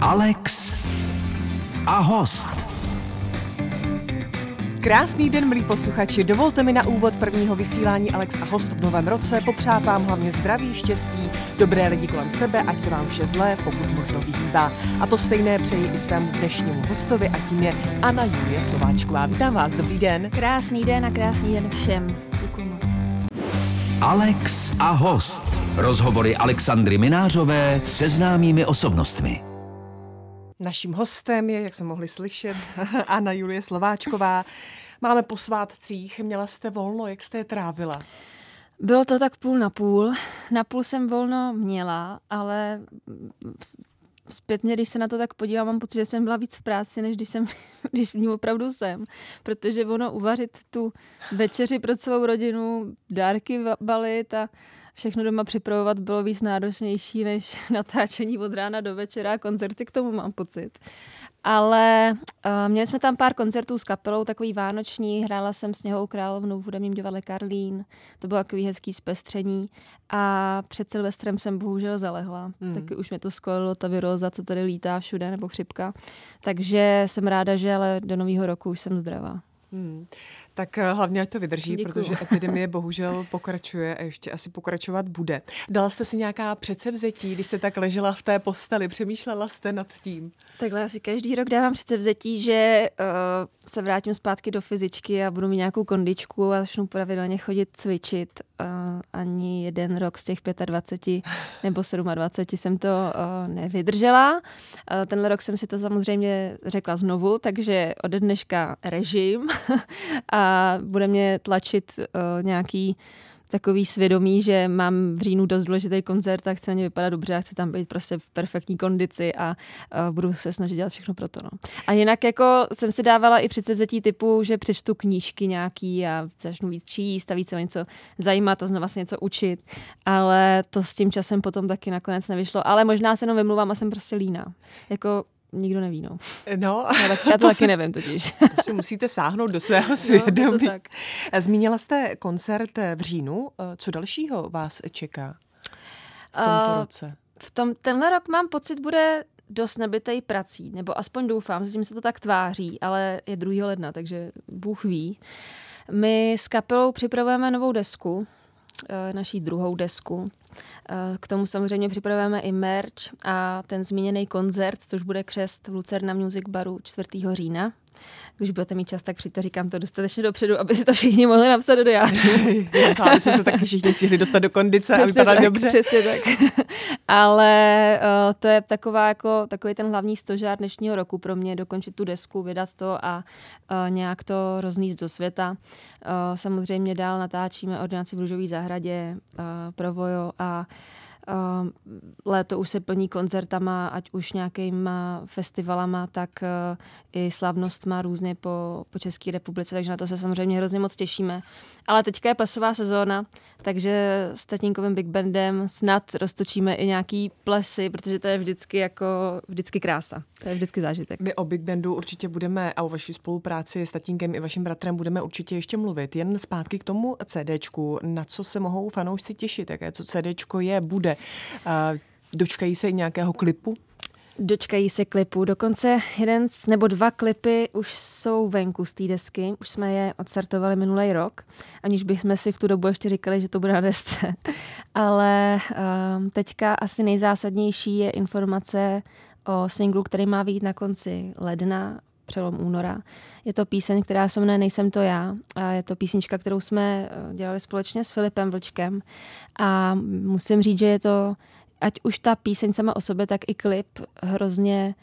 Alex a host. Krásný den, milí posluchači. Dovolte mi na úvod prvního vysílání Alex a host v novém roce popřát vám hlavně zdraví, štěstí, dobré lidi kolem sebe, ať se vám vše zlé, pokud možno vyhýbá. A to stejné přeji i svému dnešnímu hostovi a tím je Anna Julie Slováčková. Vítám vás, dobrý den. Krásný den a krásný den všem. Děkuji moc. Alex a host. Rozhovory Alexandry Minářové se známými osobnostmi. Naším hostem je, jak jsme mohli slyšet, Anna Julie Slováčková. Máme po svátcích, měla jste volno, jak jste je trávila? Bylo to tak půl na půl. Na půl jsem volno měla, ale zpětně, když se na to tak podívám, mám pocit, že jsem byla víc v práci, než když, jsem, když v ní opravdu jsem. Protože ono uvařit tu večeři pro celou rodinu, dárky balit a všechno doma připravovat bylo víc náročnější než natáčení od rána do večera a koncerty k tomu mám pocit. Ale uh, měli jsme tam pár koncertů s kapelou, takový vánoční, hrála jsem Sněhovou královnu v hudebním divadle Karlín, to bylo takový hezký zpestření a před Silvestrem jsem bohužel zalegla, hmm. taky už mě to skolilo ta viroza, co tady lítá všude, nebo chřipka, takže jsem ráda, že ale do nového roku už jsem zdravá. Hmm. Tak eh, hlavně ať to vydrží, Děkuju. protože epidemie bohužel pokračuje a ještě asi pokračovat bude. Dala jste si nějaká předsevzetí, když jste tak ležela v té posteli, přemýšlela jste nad tím? Takhle asi každý rok dávám předsevzetí, že uh, se vrátím zpátky do fyzičky a budu mít nějakou kondičku a začnu pravidelně chodit cvičit. Uh, ani jeden rok z těch 25 nebo 27 jsem to uh, nevydržela. Uh, tenhle rok jsem si to samozřejmě řekla znovu, takže ode dneška režim a bude mě tlačit uh, nějaký takový svědomí, že mám v říjnu dost důležitý koncert a chci na vypadat dobře a chci tam být prostě v perfektní kondici a uh, budu se snažit dělat všechno pro to. No. A jinak jako jsem si dávala i předsevzetí typu, že přečtu knížky nějaký a začnu víc číst a víc se něco zajímat a znova se něco učit, ale to s tím časem potom taky nakonec nevyšlo. Ale možná se jenom vymluvám a jsem prostě líná. Jako nikdo neví, no. No, já, tak, já to, to taky si, nevím totiž. To si musíte sáhnout do svého svědomí. No, tak. Zmínila jste koncert v říjnu. Co dalšího vás čeká v tomto uh, roce? V tom, tenhle rok mám pocit, bude dost nabitej prací, nebo aspoň doufám, zatím se to tak tváří, ale je 2. ledna, takže Bůh ví. My s kapelou připravujeme novou desku, Eh, naší druhou desku. Eh, k tomu samozřejmě připravujeme i merch a ten zmíněný koncert, což bude křest v Lucerna Music Baru 4. října. Když budete mít čas, tak přijďte, říkám to dostatečně dopředu, aby si to všichni mohli napsat do diářů. aby jsme se taky všichni stihli dostat do kondice přesně a vypadat tak, dobře. Přesně tak. Ale uh, to je taková jako, takový ten hlavní stožár dnešního roku pro mě, dokončit tu desku, vydat to a uh, nějak to rozníst do světa. Uh, samozřejmě dál natáčíme ordinaci v Růžové zahradě, uh, Provojo a Uh, léto už se plní koncertama, ať už nějakýma festivalama, tak uh, i slavnostma různě po, po České republice, takže na to se samozřejmě hrozně moc těšíme. Ale teďka je plesová sezóna, takže s tatínkovým Big Bandem snad roztočíme i nějaký plesy, protože to je vždycky jako vždycky krása. To je vždycky zážitek. My o Big Bandu určitě budeme a o vaší spolupráci s tatínkem i vaším bratrem budeme určitě ještě mluvit. Jen zpátky k tomu CDčku, na co se mohou fanoušci těšit, jaké co CDčko je, bude. Dočkají se i nějakého klipu? Dočkají se klipu. Dokonce jeden z, nebo dva klipy už jsou venku z té desky. Už jsme je odstartovali minulý rok, aniž bychom si v tu dobu ještě říkali, že to bude na desce. Ale um, teďka asi nejzásadnější je informace o singlu, který má vyjít na konci ledna přelom února. Je to píseň, která se mne Nejsem to já a je to písnička, kterou jsme eh, dělali společně s Filipem Vlčkem a musím říct, že je to, ať už ta píseň sama o sobě, tak i klip hrozně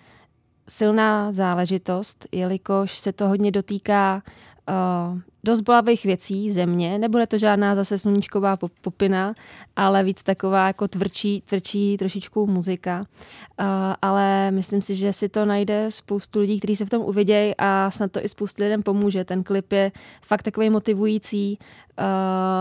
silná záležitost, jelikož se to hodně dotýká uh, dost bolavých věcí země. Nebude to žádná zase sluníčková popina, ale víc taková jako tvrdší, tvrdší trošičku muzika. Uh, ale myslím si, že si to najde spoustu lidí, kteří se v tom uvidějí a snad to i spoustu lidem pomůže. Ten klip je fakt takový motivující.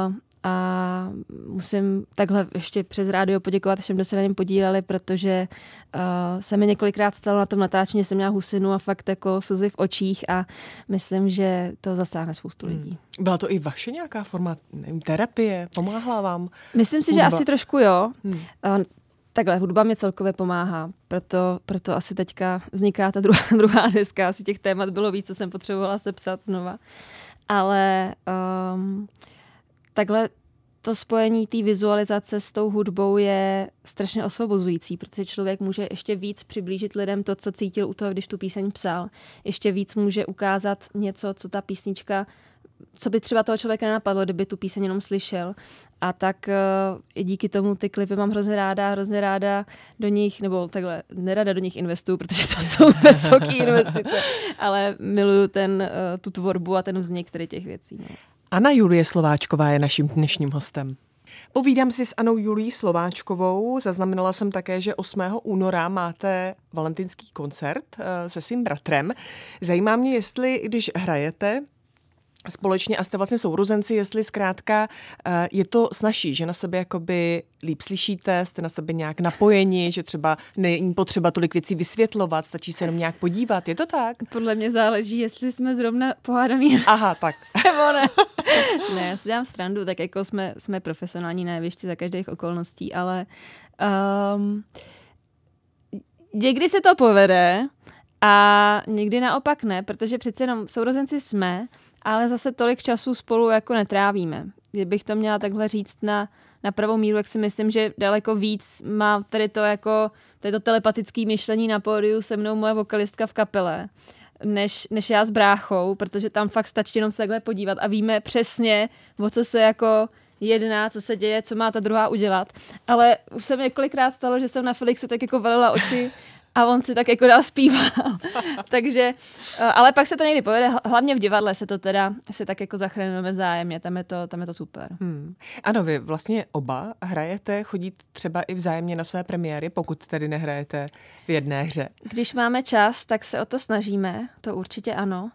Uh, a musím takhle ještě přes rádio poděkovat všem, kdo se na něm podíleli, protože uh, se mi několikrát stalo na tom natáčení, že jsem měla husinu a fakt jako slzy v očích a myslím, že to zasáhne spoustu lidí. Hmm. Byla to i vaše nějaká forma nevím, terapie? Pomáhala vám? Myslím si, Hudba? že asi trošku jo. Hmm. Uh, Takhle, hudba mě celkově pomáhá, proto, proto asi teďka vzniká ta druhá, druhá deska, asi těch témat bylo víc, co jsem potřebovala sepsat znova. Ale um, takhle to spojení té vizualizace s tou hudbou je strašně osvobozující, protože člověk může ještě víc přiblížit lidem to, co cítil u toho, když tu píseň psal. Ještě víc může ukázat něco, co ta písnička co by třeba toho člověka nenapadlo, kdyby tu píseň jenom slyšel. A tak uh, i díky tomu ty klipy mám hrozně ráda, hrozně ráda do nich, nebo takhle, nerada do nich investuju, protože to jsou vysoké investice, ale miluju ten, uh, tu tvorbu a ten vznik tady těch věcí. No. Anna Julie Slováčková je naším dnešním hostem. Povídám si s Anou Julí Slováčkovou. Zaznamenala jsem také, že 8. února máte valentinský koncert eh, se svým bratrem. Zajímá mě, jestli když hrajete, společně a jste vlastně sourozenci, jestli zkrátka eh, je to snažší, že na sebe jakoby líp slyšíte, jste na sebe nějak napojeni, že třeba není potřeba tolik věcí vysvětlovat, stačí se jenom nějak podívat, je to tak? Podle mě záleží, jestli jsme zrovna pohádaný. Aha, tak. Nebo ne. ne, já si dám strandu, tak jako jsme, jsme profesionální na za každých okolností, ale um, někdy se to povede, a někdy naopak ne, protože přece jenom sourozenci jsme, ale zase tolik času spolu jako netrávíme. Kdybych to měla takhle říct na, na pravou míru, jak si myslím, že daleko víc má tady to jako tady to telepatické myšlení na pódiu se mnou moje vokalistka v kapele, než, než já s bráchou, protože tam fakt stačí jenom se takhle podívat a víme přesně, o co se jako jedná, co se děje, co má ta druhá udělat. Ale už se mi několikrát stalo, že jsem na Felixe tak jako valila oči a on si tak jako dál zpíval. Takže, eh, ale pak se to někdy povede, hlavně v divadle se to teda, se tak jako zachraňujeme vzájemně, tam je to, tam je to super. Hmm. Ano, vy vlastně oba hrajete, chodit třeba i vzájemně na své premiéry, pokud tedy nehrajete v jedné hře. Když máme čas, tak se o to snažíme, to určitě ano.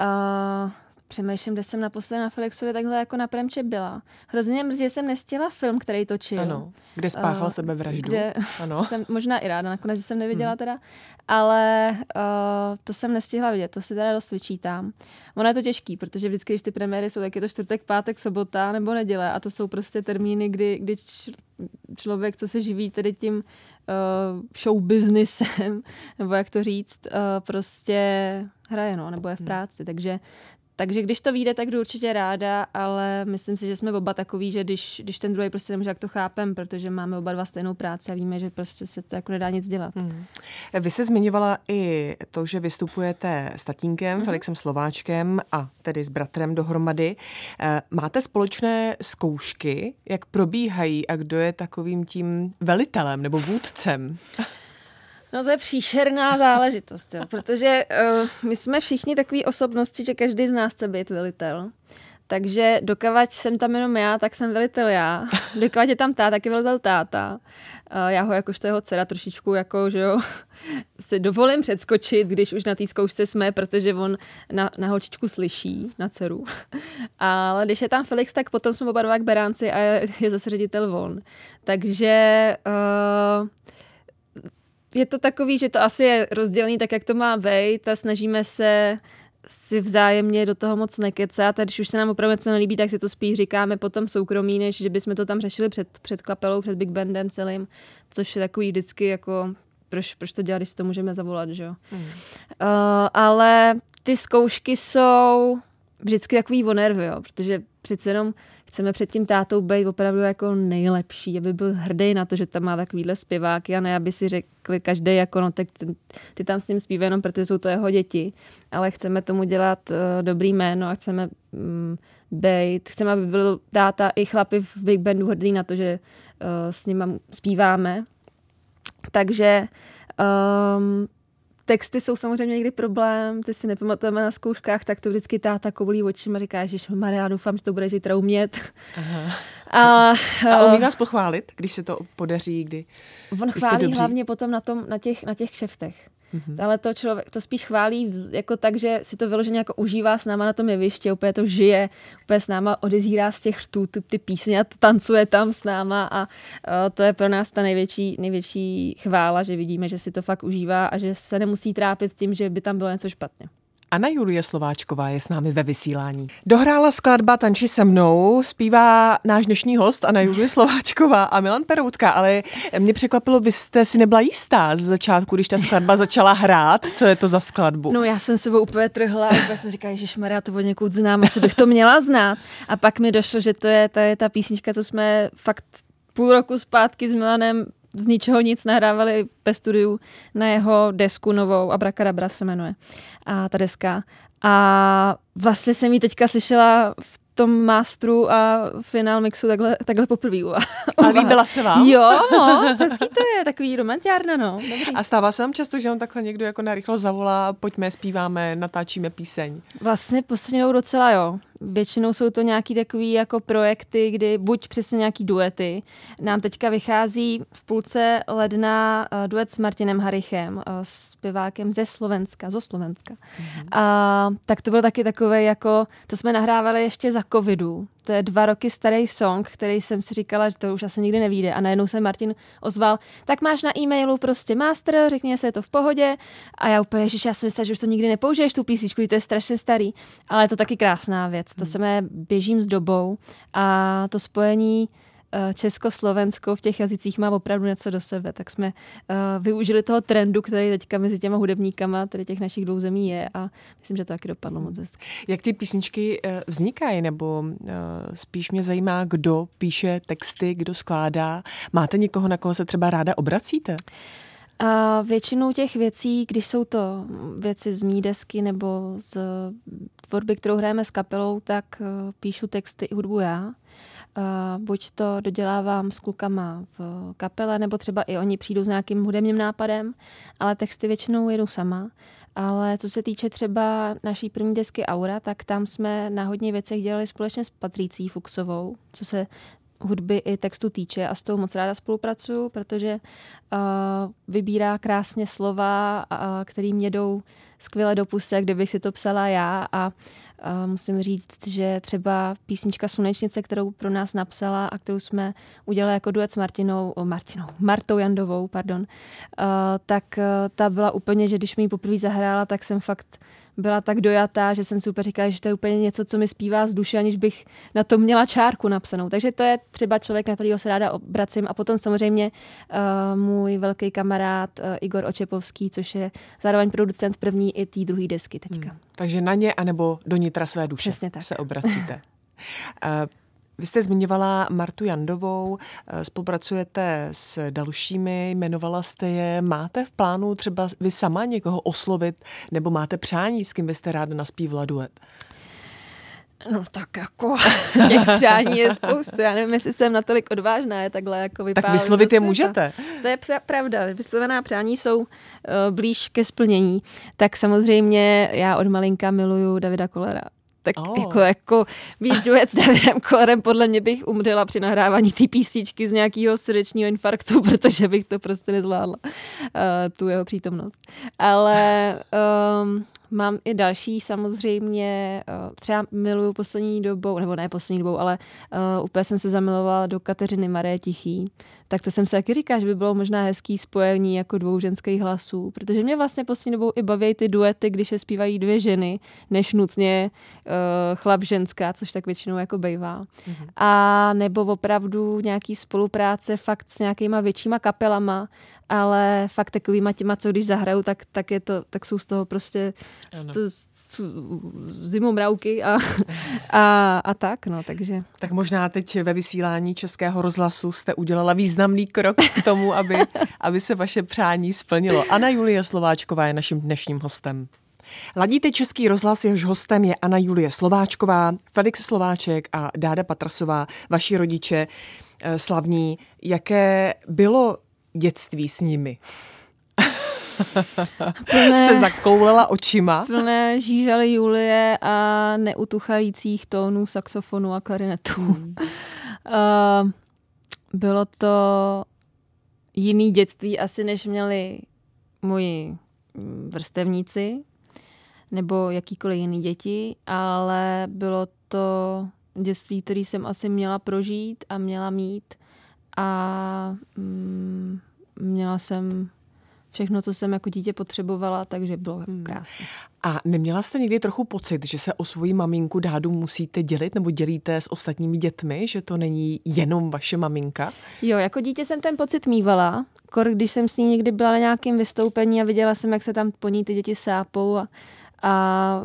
Uh, přemýšlím, kde jsem naposledy na Felixově takhle jako na Premče byla. Hrozně mrzí, že jsem nestihla film, který točil. Ano, kde spáchal uh, sebevraždu. Kde ano. jsem možná i ráda, nakonec, že jsem neviděla hmm. teda, ale uh, to jsem nestihla vidět, to si teda dost vyčítám. Ono je to těžký, protože vždycky, když ty premiéry jsou, tak je to čtvrtek, pátek, sobota nebo neděle a to jsou prostě termíny, kdy, kdy člověk, co se živí tedy tím uh, show businessem, nebo jak to říct, uh, prostě hraje, no, nebo je v hmm. práci. Takže takže když to vyjde, tak jdu určitě ráda, ale myslím si, že jsme oba takový, že když, když ten druhý prostě nemůže, jak to chápem, protože máme oba dva stejnou práci a víme, že prostě se to jako nedá nic dělat. Hmm. Vy jste zmiňovala i to, že vystupujete s tatínkem, hmm. Felixem Slováčkem a tedy s bratrem dohromady. Eh, máte společné zkoušky, jak probíhají a kdo je takovým tím velitelem nebo vůdcem? No to je příšerná záležitost, jo, protože uh, my jsme všichni takový osobnosti, že každý z nás chce být velitel. Takže dokavať jsem tam jenom já, tak jsem velitel já. Dokavať je tam táta, tak je velitel táta. Uh, já ho jakožto jeho dcera trošičku jako, že jo, si dovolím předskočit, když už na té zkoušce jsme, protože on na, na holčičku slyší, na dceru. Ale když je tam Felix, tak potom jsme oba dva k beránci a je, je zase ředitel von. Takže uh, je to takový, že to asi je rozdělený tak, jak to má být a snažíme se si vzájemně do toho moc nekecat a když už se nám opravdu něco nelíbí, tak si to spíš říkáme potom soukromí, než že bychom to tam řešili před, před kapelou, před Big Bandem celým, což je takový vždycky jako proč, proč to dělat, když si to můžeme zavolat, že jo. Mm. Uh, ale ty zkoušky jsou vždycky takový o nervy, jo, protože přece jenom chceme před tím tátou být opravdu jako nejlepší, aby byl hrdý na to, že tam má takovýhle zpěváky a ne, aby si řekli každý jako no, tak ty, ty tam s ním zpívají jenom, protože jsou to jeho děti, ale chceme tomu dělat uh, dobrý jméno a chceme um, být, chceme, aby byl táta i chlapi v Big Bandu hrdý na to, že uh, s ním zpíváme. Takže um, texty jsou samozřejmě někdy problém, ty si nepamatujeme na zkouškách, tak to vždycky táta koulí očima a říká, že Maria, doufám, že to bude zítra umět. Aha. A, a umí vás pochválit, když se to podaří, kdy On chválí hlavně potom na, tom, na, těch, na těch kšeftech. Mm-hmm. Ale to člověk to spíš chválí jako tak, že si to vyloženě jako užívá s náma na tom jevišti, úplně to žije, úplně s náma odezírá z těch rtů ty, ty písně a tancuje tam s náma a uh, to je pro nás ta největší, největší chvála, že vidíme, že si to fakt užívá a že se nemusí trápit tím, že by tam bylo něco špatně. Anna Julie Slováčková je s námi ve vysílání. Dohrála skladba Tanči se mnou, zpívá náš dnešní host Anna Julie Slováčková a Milan Peroutka, ale mě překvapilo, vy jste si nebyla jistá z začátku, když ta skladba začala hrát, co je to za skladbu. No já jsem sebou úplně trhla a jsem říkala, že Maria to od někud znám, asi bych to měla znát. A pak mi došlo, že to je, to je ta písnička, co jsme fakt půl roku zpátky s Milanem z ničeho nic nahrávali ve studiu na jeho desku novou, Abracadabra se jmenuje, a ta deska. A vlastně jsem ji teďka slyšela v tom masteru a finál mixu takhle, takhle poprvé. A líbila se vám? Jo, moc, hezký to je, takový romantiárna, no. Dobrý. A stává se vám často, že on takhle někdo jako narychlo zavolá, pojďme, zpíváme, natáčíme píseň? Vlastně poslední docela jo. Většinou jsou to nějaký takový jako projekty, kdy buď přesně nějaký duety. Nám teďka vychází v půlce ledna uh, duet s Martinem Harichem, uh, zpěvákem ze Slovenska, zo Slovenska. Mm-hmm. A tak to byl taky takové jako, to jsme nahrávali ještě za covidu, dva roky starý song, který jsem si říkala, že to už asi nikdy nevíde. A najednou se Martin ozval, tak máš na e-mailu prostě master, řekni, jestli je to v pohodě. A já úplně, že já jsem myslela, že už to nikdy nepoužiješ, tu písničku, to je strašně starý. Ale je to taky krásná věc. To hmm. se mě běžím s dobou a to spojení Česko-Slovensko v těch jazycích má opravdu něco do sebe, tak jsme uh, využili toho trendu, který teďka mezi těma hudebníkama, tedy těch našich dvou zemí je a myslím, že to taky dopadlo moc hezky. Jak ty písničky uh, vznikají, nebo spíš mě zajímá, kdo píše texty, kdo skládá. Máte někoho, na koho se třeba ráda obracíte? A většinou těch věcí, když jsou to věci z mý desky nebo z tvorby, kterou hrajeme s kapelou, tak píšu texty i hudbu já. Uh, buď to dodělávám s klukama v kapele, nebo třeba i oni přijdou s nějakým hudebním nápadem, ale texty většinou jedu sama. Ale co se týče třeba naší první desky Aura, tak tam jsme na hodně věcech dělali společně s Patricí Fuxovou, co se hudby i textu týče a s tou moc ráda spolupracuju, protože uh, vybírá krásně slova, uh, který mě jdou skvěle do jak kdybych si to psala já a a musím říct, že třeba písnička Slunečnice, kterou pro nás napsala a kterou jsme udělali jako duet s Martinou, Martinou, Martou Jandovou, pardon, tak uh, ta byla úplně, že když mi ji poprvé zahrála, tak jsem fakt byla tak dojatá, že jsem si úplně říkala, že to je úplně něco, co mi zpívá z duše, aniž bych na to měla čárku napsanou. Takže to je třeba člověk, na kterého se ráda obracím. A potom samozřejmě uh, můj velký kamarád uh, Igor Očepovský, což je zároveň producent první i té druhé desky teďka. Hmm. Takže na ně anebo do nitra své duše Přesně tak. se obracíte. uh, Vy jste zmiňovala Martu Jandovou, spolupracujete s dalšími, jmenovala jste je. Máte v plánu třeba vy sama někoho oslovit, nebo máte přání, s kým byste ráda naspívala duet? No tak jako těch přání je spoustu. Já nevím, jestli jsem natolik odvážná, je takhle jako vypálit. Tak vyslovit je můžete. To je pravda. Vyslovená přání jsou uh, blíž ke splnění. Tak samozřejmě já od malinka miluju Davida Kolera tak oh. jako, jako být duet s Davidem Kolarem, podle mě bych umřela při nahrávání té písničky z nějakého srdečního infarktu, protože bych to prostě nezvládla, uh, tu jeho přítomnost. Ale um, Mám i další samozřejmě, uh, třeba miluju poslední dobou, nebo ne poslední dobou, ale uh, úplně jsem se zamilovala do Kateřiny Marie Tichý tak to jsem se taky říká, že by bylo možná hezký spojení jako dvou ženských hlasů, protože mě vlastně poslední dobou i baví ty duety, když je zpívají dvě ženy, než nutně uh, chlap ženská, což tak většinou jako bejvá. Mm-hmm. A nebo opravdu nějaký spolupráce fakt s nějakýma většíma kapelama, ale fakt takovýma těma, co když zahrajou, tak, tak, je to, tak jsou z toho prostě zimou mrauky a, a, a tak, no, takže. Tak možná teď ve vysílání Českého rozhlasu jste udělala význam významný krok k tomu, aby, aby se vaše přání splnilo. Anna Julie Slováčková je naším dnešním hostem. Ladíte Český rozhlas, jehož hostem je Anna Julie Slováčková, Felix Slováček a Dáda Patrasová, vaši rodiče eh, slavní. Jaké bylo dětství s nimi? Plné, Jste zakoulela očima. Plné žížaly Julie a neutuchajících tónů saxofonu a klarinetu. Hmm. Uh, bylo to jiný dětství asi, než měli moji vrstevníci nebo jakýkoliv jiný děti, ale bylo to dětství, který jsem asi měla prožít a měla mít a mm, měla jsem všechno, co jsem jako dítě potřebovala, takže bylo hmm. krásné. A neměla jste někdy trochu pocit, že se o svoji maminku Dádu musíte dělit nebo dělíte s ostatními dětmi, že to není jenom vaše maminka? Jo, jako dítě jsem ten pocit mývala. Kor, když jsem s ní někdy byla na nějakém vystoupení a viděla jsem, jak se tam po ní ty děti sápou a a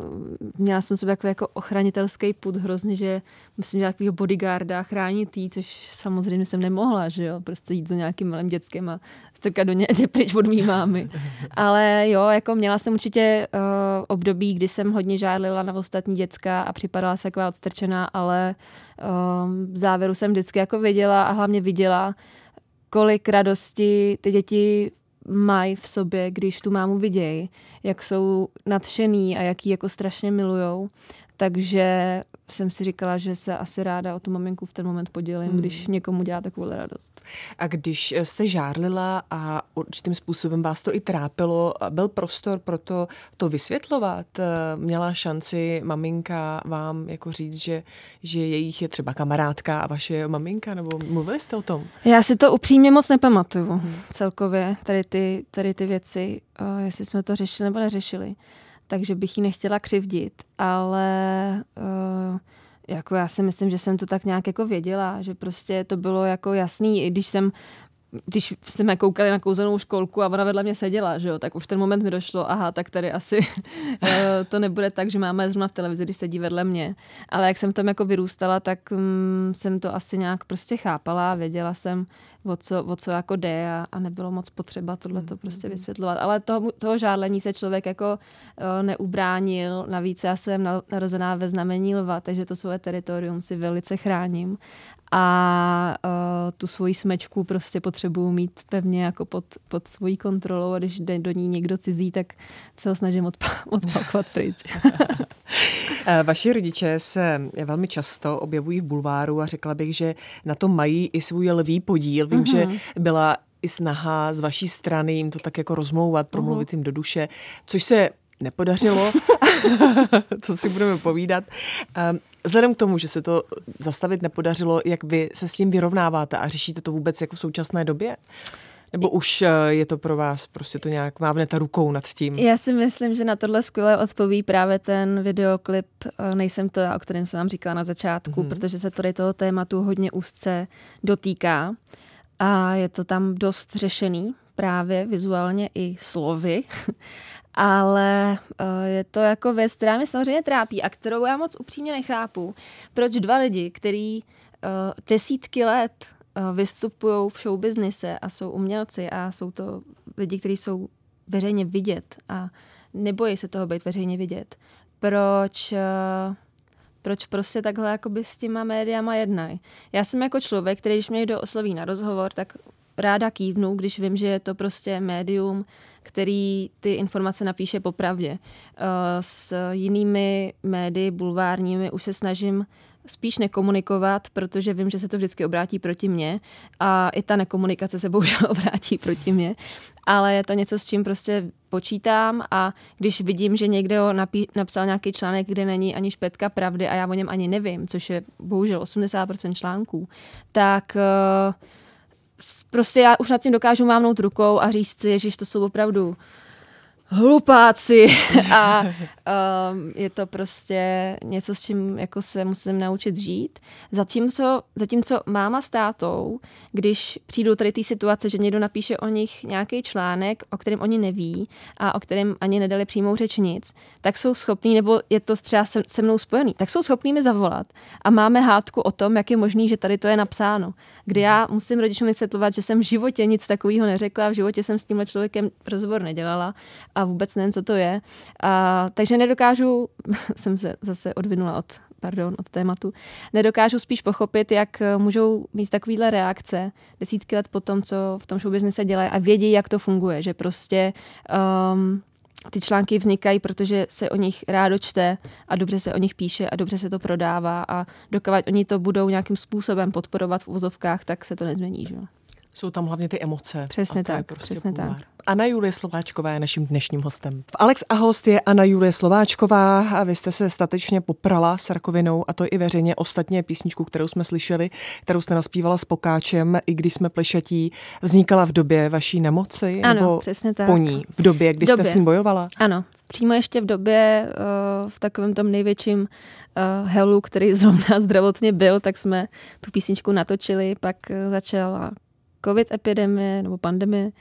měla jsem sebe jako, jako ochranitelský put hrozně, že musím dělat takového bodyguarda, chránit jí, což samozřejmě jsem nemohla, že jo, prostě jít za nějakým malým dětskem a strkat do ně, pryč od mý mámy. Ale jo, jako měla jsem určitě uh, období, kdy jsem hodně žádlila na ostatní děcka a připadala se jako odstrčená, ale uh, v závěru jsem vždycky jako viděla a hlavně viděla, kolik radosti ty děti mají v sobě, když tu mámu vidějí, jak jsou nadšený a jak ji jako strašně milujou. Takže jsem si říkala, že se asi ráda o tu maminku v ten moment podělím, hmm. když někomu dělá takovou radost. A když jste žárlila a určitým způsobem vás to i trápilo, byl prostor pro to, to vysvětlovat? Měla šanci maminka vám jako říct, že, že jejich je třeba kamarádka a vaše maminka, nebo mluvili jste o tom? Já si to upřímně moc nepamatuju hmm. celkově, tady ty, tady ty věci, jestli jsme to řešili nebo neřešili takže bych ji nechtěla křivdit, ale uh, jako já si myslím, že jsem to tak nějak jako věděla, že prostě to bylo jako jasný, i když jsem když jsme koukali na kouzelnou školku a ona vedle mě seděla, že jo, tak už ten moment mi došlo, aha, tak tady asi eh, to nebude tak, že máme zrovna v televizi, když sedí vedle mě. Ale jak jsem tam jako vyrůstala, tak um, jsem to asi nějak prostě chápala, věděla jsem, o co, o co jako jde a, a nebylo moc potřeba tohle to prostě mm-hmm. vysvětlovat. Ale toho, toho žádlení se člověk jako uh, neubránil. Navíc já jsem narozená ve znamení lva, takže to svoje teritorium si velice chráním a uh, tu svoji smečku prostě potřebuju mít pevně jako pod, pod svojí kontrolou a když jde do ní někdo cizí, tak se ho snažím odpalkovat pryč. Eh, vaši rodiče se velmi často objevují v bulváru a řekla bych, že na to mají i svůj lvý podíl. Vím, mm-hmm. že mhm. byla i snaha z vaší strany jim to tak jako rozmlouvat, promluvit uh-huh. jim do duše, což se nepodařilo, co si budeme povídat. Ehm, vzhledem k tomu, že se to zastavit nepodařilo, jak vy se s tím vyrovnáváte a řešíte to vůbec jako v současné době? Nebo už eh, je to pro vás, prostě to nějak mávnete rukou nad tím? Já si myslím, že na tohle skvěle odpoví právě ten videoklip eh, Nejsem to já, o kterém jsem vám říkala na začátku, mm-hmm. protože se tady toho tématu hodně úzce dotýká a je to tam dost řešený právě vizuálně i slovy. ale uh, je to jako věc, která mě samozřejmě trápí a kterou já moc upřímně nechápu. Proč dva lidi, který uh, desítky let uh, vystupují v showbiznise a jsou umělci a jsou to lidi, kteří jsou veřejně vidět a nebojí se toho být veřejně vidět. Proč proč prostě takhle jakoby s těma médiama jednají. Já jsem jako člověk, který když mě někdo osloví na rozhovor, tak ráda kývnu, když vím, že je to prostě médium, který ty informace napíše popravdě. Eh, s jinými médii bulvárními už se snažím spíš nekomunikovat, protože vím, že se to vždycky obrátí proti mně a i ta nekomunikace se bohužel obrátí proti mně, ale je to něco, s čím prostě počítám a když vidím, že někdo napí- napsal nějaký článek, kde není ani špetka pravdy a já o něm ani nevím, což je bohužel 80% článků, tak uh, prostě já už nad tím dokážu mávnout rukou a říct si, že to jsou opravdu hlupáci a um, je to prostě něco, s čím jako se musím naučit žít. Zatímco, zatímco máma s tátou, když přijdou tady ty situace, že někdo napíše o nich nějaký článek, o kterém oni neví a o kterém ani nedali přímou řeč nic, tak jsou schopní, nebo je to třeba se, se mnou spojený, tak jsou schopní mi zavolat a máme hádku o tom, jak je možný, že tady to je napsáno. Kdy já musím rodičům vysvětlovat, že jsem v životě nic takového neřekla, v životě jsem s tímhle člověkem rozhovor nedělala a vůbec nevím, co to je. A, takže nedokážu, jsem se zase odvinula od pardon, od tématu, nedokážu spíš pochopit, jak můžou mít takovýhle reakce desítky let po tom, co v tom showbiznise dělají a vědí, jak to funguje, že prostě um, ty články vznikají, protože se o nich rádo čte a dobře se o nich píše a dobře se to prodává a dokud oni to budou nějakým způsobem podporovat v uvozovkách, tak se to nezmění. Že? Jsou tam hlavně ty emoce. Přesně tak, prostě přesně půlar. tak. Anna Julie Slováčková je naším dnešním hostem. V Alex a host je Anna Julie Slováčková a vy jste se statečně poprala s rakovinou a to i veřejně ostatně písničku, kterou jsme slyšeli, kterou jste naspívala s Pokáčem, i když jsme plešatí, vznikala v době vaší nemoci? Ano, nebo přesně tak. Po ní, v době, kdy době. jste s ním bojovala? Ano, přímo ještě v době, eh, v takovém tom největším uh, helu, který zrovna zdravotně byl, tak jsme tu písničku natočili, pak uh, začala covid epidemie nebo pandemie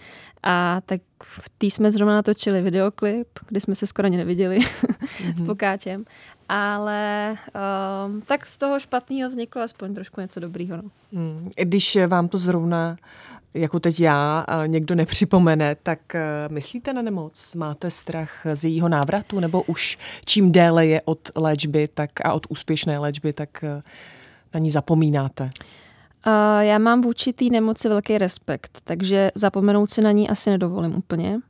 a tak v té jsme zrovna natočili videoklip, kdy jsme se skoro ani neviděli mm-hmm. s mhm. Pokáčem, ale um, tak z toho špatného vzniklo aspoň trošku něco dobrýho. No. Mm. Když vám to zrovna jako teď já, někdo nepřipomene, tak eh, myslíte na nemoc? Máte strach z jejího návratu? Nebo už čím déle je od léčby tak a od úspěšné léčby, tak eh, na ní zapomínáte? Já mám vůči té nemoci velký respekt, takže zapomenout si na ní asi nedovolím úplně.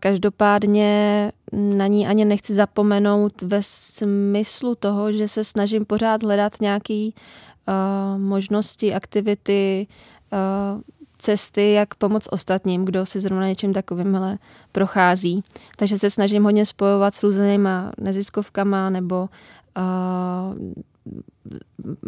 Každopádně na ní ani nechci zapomenout ve smyslu toho, že se snažím pořád hledat nějaké uh, možnosti, aktivity, uh, cesty, jak pomoct ostatním, kdo si zrovna něčím takovým prochází. Takže se snažím hodně spojovat s různýma neziskovkama nebo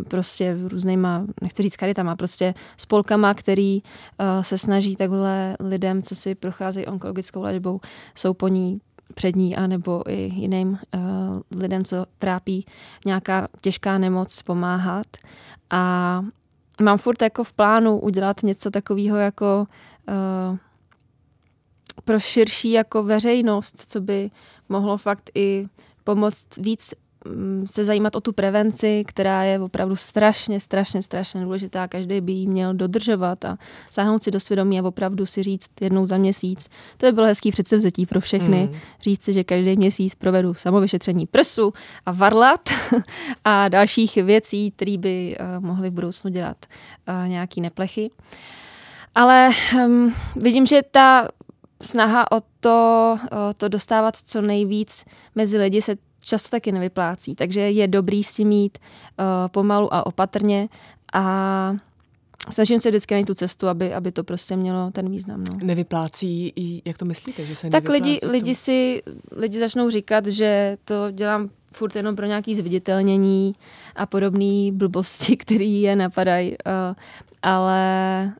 prostě různýma, nechci říct karitama, prostě spolkama, který uh, se snaží takhle lidem, co si procházejí onkologickou léčbou, jsou po ní přední a nebo i jiným uh, lidem, co trápí nějaká těžká nemoc, pomáhat. A mám furt jako v plánu udělat něco takového jako uh, pro širší jako veřejnost, co by mohlo fakt i pomoct víc se zajímat o tu prevenci, která je opravdu strašně, strašně, strašně důležitá. Každý by ji měl dodržovat a sáhnout si do svědomí a opravdu si říct jednou za měsíc. To by bylo hezký předsevzetí pro všechny. Mm. Říct si, že každý měsíc provedu samovyšetření prsu a varlat a dalších věcí, které by uh, mohly v budoucnu dělat uh, nějaký neplechy. Ale um, vidím, že ta snaha o to, o to dostávat co nejvíc mezi lidi se často taky nevyplácí. Takže je dobrý s tím mít uh, pomalu a opatrně a snažím se vždycky najít tu cestu, aby, aby to prostě mělo ten význam. No. Nevyplácí, jak to myslíte, že se Tak lidi, lidi si lidi začnou říkat, že to dělám furt jenom pro nějaký zviditelnění a podobné blbosti, které je napadají. Uh, ale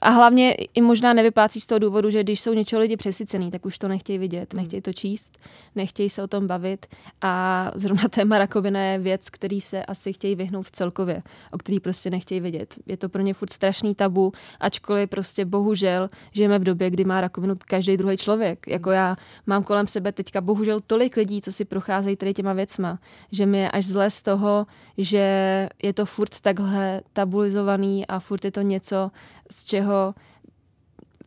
a hlavně i možná nevyplácí z toho důvodu, že když jsou něčeho lidi přesycený, tak už to nechtějí vidět, hmm. nechtějí to číst, nechtějí se o tom bavit a zrovna téma rakovina je věc, který se asi chtějí vyhnout celkově, o který prostě nechtějí vidět. Je to pro ně furt strašný tabu, ačkoliv prostě bohužel žijeme v době, kdy má rakovinu každý druhý člověk. Jako já mám kolem sebe teďka bohužel tolik lidí, co si procházejí tady těma věcma, že mi je až zle z toho, že je to furt takhle tabuizovaný a furt je to něco, z čeho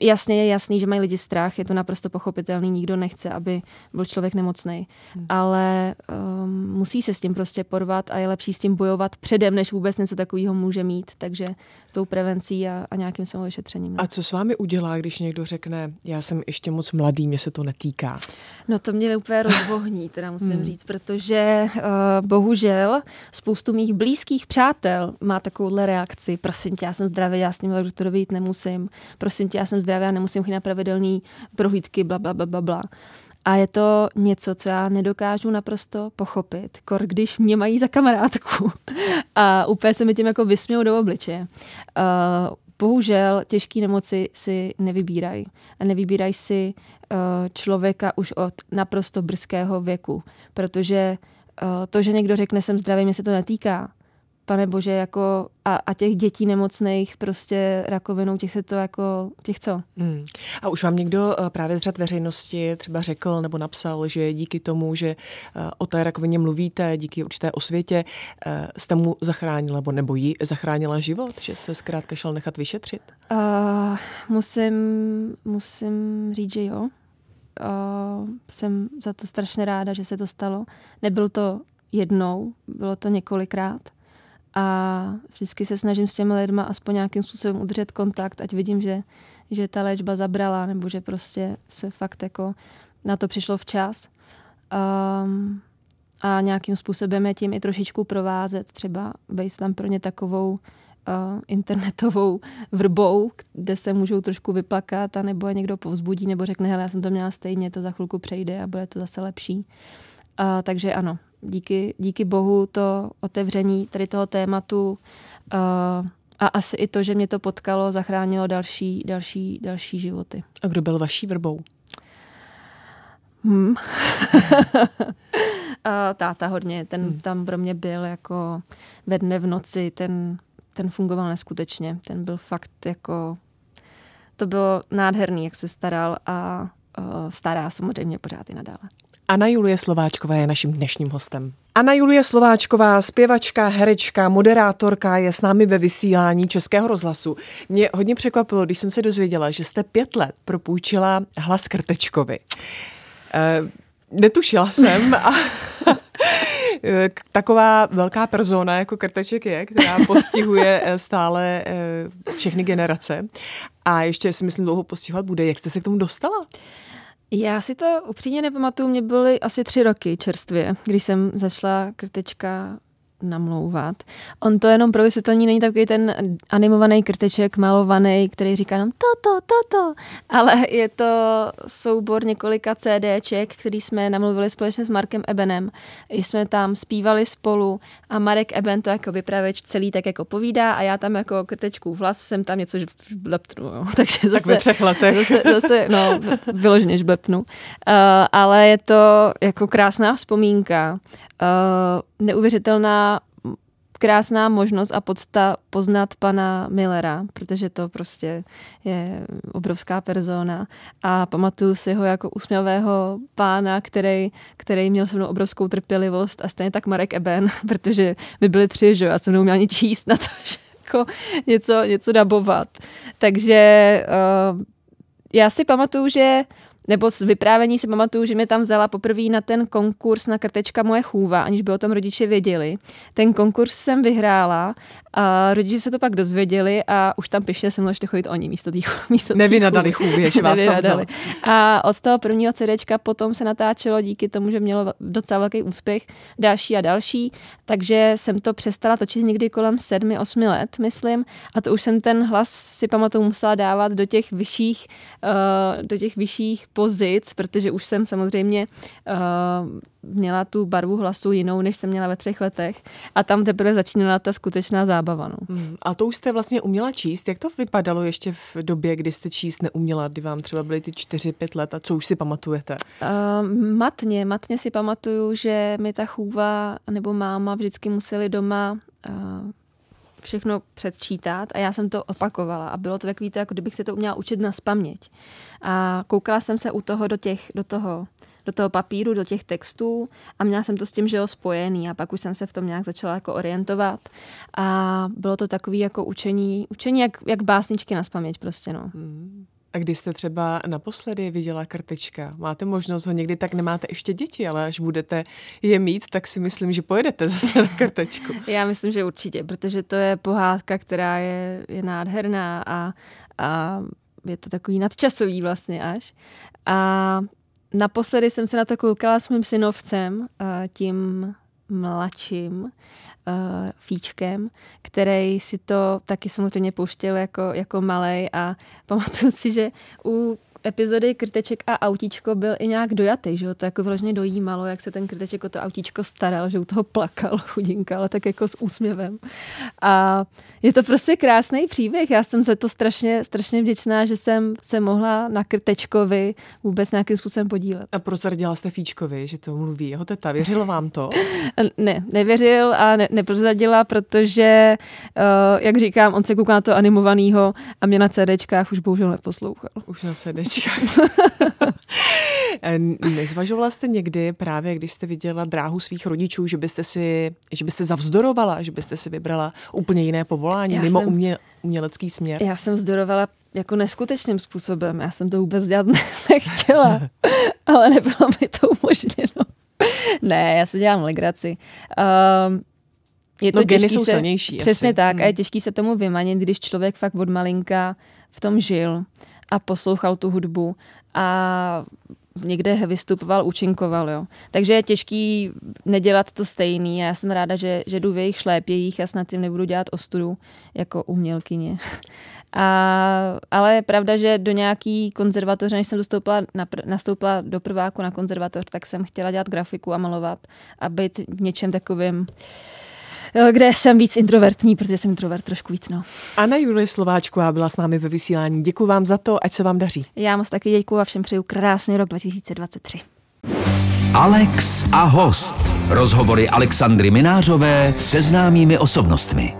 jasně je jasný, že mají lidi strach, je to naprosto pochopitelný, nikdo nechce, aby byl člověk nemocný, hmm. ale um, musí se s tím prostě porvat a je lepší s tím bojovat předem, než vůbec něco takového může mít, takže tou prevencí a, a nějakým samovyšetřením. No. A co s vámi udělá, když někdo řekne, já jsem ještě moc mladý, mě se to netýká? No to mě úplně rozvohní, teda musím hmm. říct, protože uh, bohužel spoustu mých blízkých přátel má takovouhle reakci, prosím tě, já jsem zdravý, já s ním doktorovi jít nemusím, prosím tě, já jsem zdravá, nemusím chodit na pravidelné prohlídky, bla, bla, bla, bla, bla. A je to něco, co já nedokážu naprosto pochopit, kor když mě mají za kamarádku. A úplně se mi tím jako vysmějou do obličeje. Uh, bohužel těžké nemoci si nevybírají. A nevybírají si uh, člověka už od naprosto brzkého věku. Protože uh, to, že někdo řekne, jsem zdravý, mě se to netýká, pane bože, jako a, a těch dětí nemocných prostě rakovinou, těch se to jako, těch co? Hmm. A už vám někdo eh, právě z řad veřejnosti třeba řekl nebo napsal, že díky tomu, že eh, o té rakovině mluvíte, díky určité osvětě, eh, jste mu zachránila nebo, nebo jí zachránila život, že se zkrátka šel nechat vyšetřit? Uh, musím, musím říct, že jo. Uh, jsem za to strašně ráda, že se to stalo. Nebylo to jednou, bylo to několikrát a vždycky se snažím s těmi lidmi aspoň nějakým způsobem udržet kontakt, ať vidím, že, že ta léčba zabrala, nebo že prostě se fakt jako na to přišlo včas. Um, a nějakým způsobem je tím i trošičku provázet, třeba být tam pro ně takovou uh, internetovou vrbou, kde se můžou trošku vyplakat a nebo někdo povzbudí nebo řekne, hele, já jsem to měla stejně, to za chvilku přejde a bude to zase lepší. Uh, takže ano, díky, díky bohu to otevření tady toho tématu uh, a asi i to, že mě to potkalo, zachránilo další, další, další životy. A kdo byl vaší vrbou? Hmm. a táta hodně, ten hmm. tam pro mě byl jako ve dne v noci, ten, ten fungoval neskutečně, ten byl fakt jako, to bylo nádherný, jak se staral a uh, stará samozřejmě pořád i nadále. Anna Julie Slováčková je naším dnešním hostem. Anna Julie Slováčková, zpěvačka, herečka, moderátorka, je s námi ve vysílání Českého rozhlasu. Mě hodně překvapilo, když jsem se dozvěděla, že jste pět let propůjčila hlas Krtečkovi. E, netušila jsem a taková velká persona, jako Krteček je, která postihuje eh, stále eh, všechny generace a ještě si myslím dlouho postihovat bude. Jak jste se k tomu dostala? Já si to upřímně nepamatuju, mě byly asi tři roky čerstvě, když jsem začala krtečka namlouvat. On to jenom pro vysvětlení není takový ten animovaný krteček malovaný, který říká nám toto, toto, ale je to soubor několika CDček, který jsme namluvili společně s Markem Ebenem. Jsme tam zpívali spolu a Marek Eben to jako vypravěč celý tak jako povídá a já tam jako krtečku vlas jsem tam něco žbleptnu. Jo. Takže zase, tak ve třech letech. Zase, zase no, vyloženě žblepnu. Uh, ale je to jako krásná vzpomínka. Uh, neuvěřitelná krásná možnost a podsta poznat pana Millera, protože to prostě je obrovská persona a pamatuju si ho jako úsměvého pána, který, který měl se mnou obrovskou trpělivost a stejně tak Marek Eben, protože by byli tři, že já jsem neuměla ani číst na to, že jako něco, něco dabovat. Takže uh, já si pamatuju, že nebo z vyprávění si pamatuju, že mě tam vzala poprvé na ten konkurs na krtečka moje chůva, aniž by o tom rodiče věděli. Ten konkurs jsem vyhrála a rodiče se to pak dozvěděli a už tam pišně se mnou ještě chodit oni místo tý, místo Nevynadali chůvě, že vás tam vzali. A od toho prvního CDčka potom se natáčelo díky tomu, že mělo docela velký úspěch další a další, takže jsem to přestala točit někdy kolem sedmi, osmi let, myslím, a to už jsem ten hlas si pamatuju musela dávat do těch vyšších, uh, do těch vyšších pozic, protože už jsem samozřejmě uh, měla tu barvu hlasu jinou, než jsem měla ve třech letech a tam teprve začínala ta skutečná zábava. No. Hmm. A to už jste vlastně uměla číst. Jak to vypadalo ještě v době, kdy jste číst neuměla, kdy vám třeba byly ty čtyři, pět let a co už si pamatujete? Uh, matně, matně si pamatuju, že mi ta chůva nebo máma vždycky museli doma uh, všechno předčítat a já jsem to opakovala a bylo to takový to, jako kdybych se to uměla učit na spaměť. A koukala jsem se u toho do, těch, do toho do toho papíru, do těch textů a měla jsem to s tím, že jo, spojený a pak už jsem se v tom nějak začala jako orientovat a bylo to takový jako učení, učení jak, jak básničky na spaměť prostě, no. Hmm. A když jste třeba naposledy viděla krtečka, máte možnost ho někdy, tak nemáte ještě děti, ale až budete je mít, tak si myslím, že pojedete zase na krtečku. Já myslím, že určitě, protože to je pohádka, která je, je nádherná a, a je to takový nadčasový vlastně až. A naposledy jsem se na to koukala s mým synovcem, eh, tím mladším uh, fíčkem, který si to taky samozřejmě pouštěl jako, jako malej a pamatuju si, že u epizody Krteček a autíčko byl i nějak dojatý, že ho to jako vyloženě dojímalo, jak se ten Krteček o to autíčko staral, že u toho plakal chudinka, ale tak jako s úsměvem. A je to prostě krásný příběh. Já jsem se to strašně, strašně vděčná, že jsem se mohla na Krtečkovi vůbec nějakým způsobem podílet. A prozradila jste Fíčkovi, že to mluví jeho teta. Věřilo vám to? ne, nevěřil a ne, neprozradila, protože, uh, jak říkám, on se kouká na to animovaného a mě na CDčkách už bohužel neposlouchal. Už na CD Nezvažovala jste někdy právě, když jste viděla dráhu svých rodičů, že byste si, že byste zavzdorovala, že byste si vybrala úplně jiné povolání, já mimo jsem, umě, umělecký směr? Já jsem vzdorovala jako neskutečným způsobem. Já jsem to vůbec dělat nechtěla, ale nebylo mi to umožněno. ne, já se dělám legraci. Um, je to no, geny jsou se, silnější. Přesně asi. tak. Hmm. A je hmm. těžký se tomu vymanit, když člověk fakt od malinka v tom žil a poslouchal tu hudbu a někde vystupoval, účinkoval. Jo. Takže je těžký nedělat to stejný a já jsem ráda, že, že jdu v jejich šlépějích a snad tím nebudu dělat ostudu jako umělkyně. A, ale je pravda, že do nějaký konzervatoře, než jsem dostoupila, nastoupila do prváku na konzervatoř, tak jsem chtěla dělat grafiku a malovat a být v něčem takovým kde jsem víc introvertní, protože jsem introvert trošku víc. No. Ana Julie Slováčková byla s námi ve vysílání. Děkuji vám za to, ať se vám daří. Já moc taky děkuji a všem přeju krásný rok 2023. Alex a host. Rozhovory Alexandry Minářové se známými osobnostmi.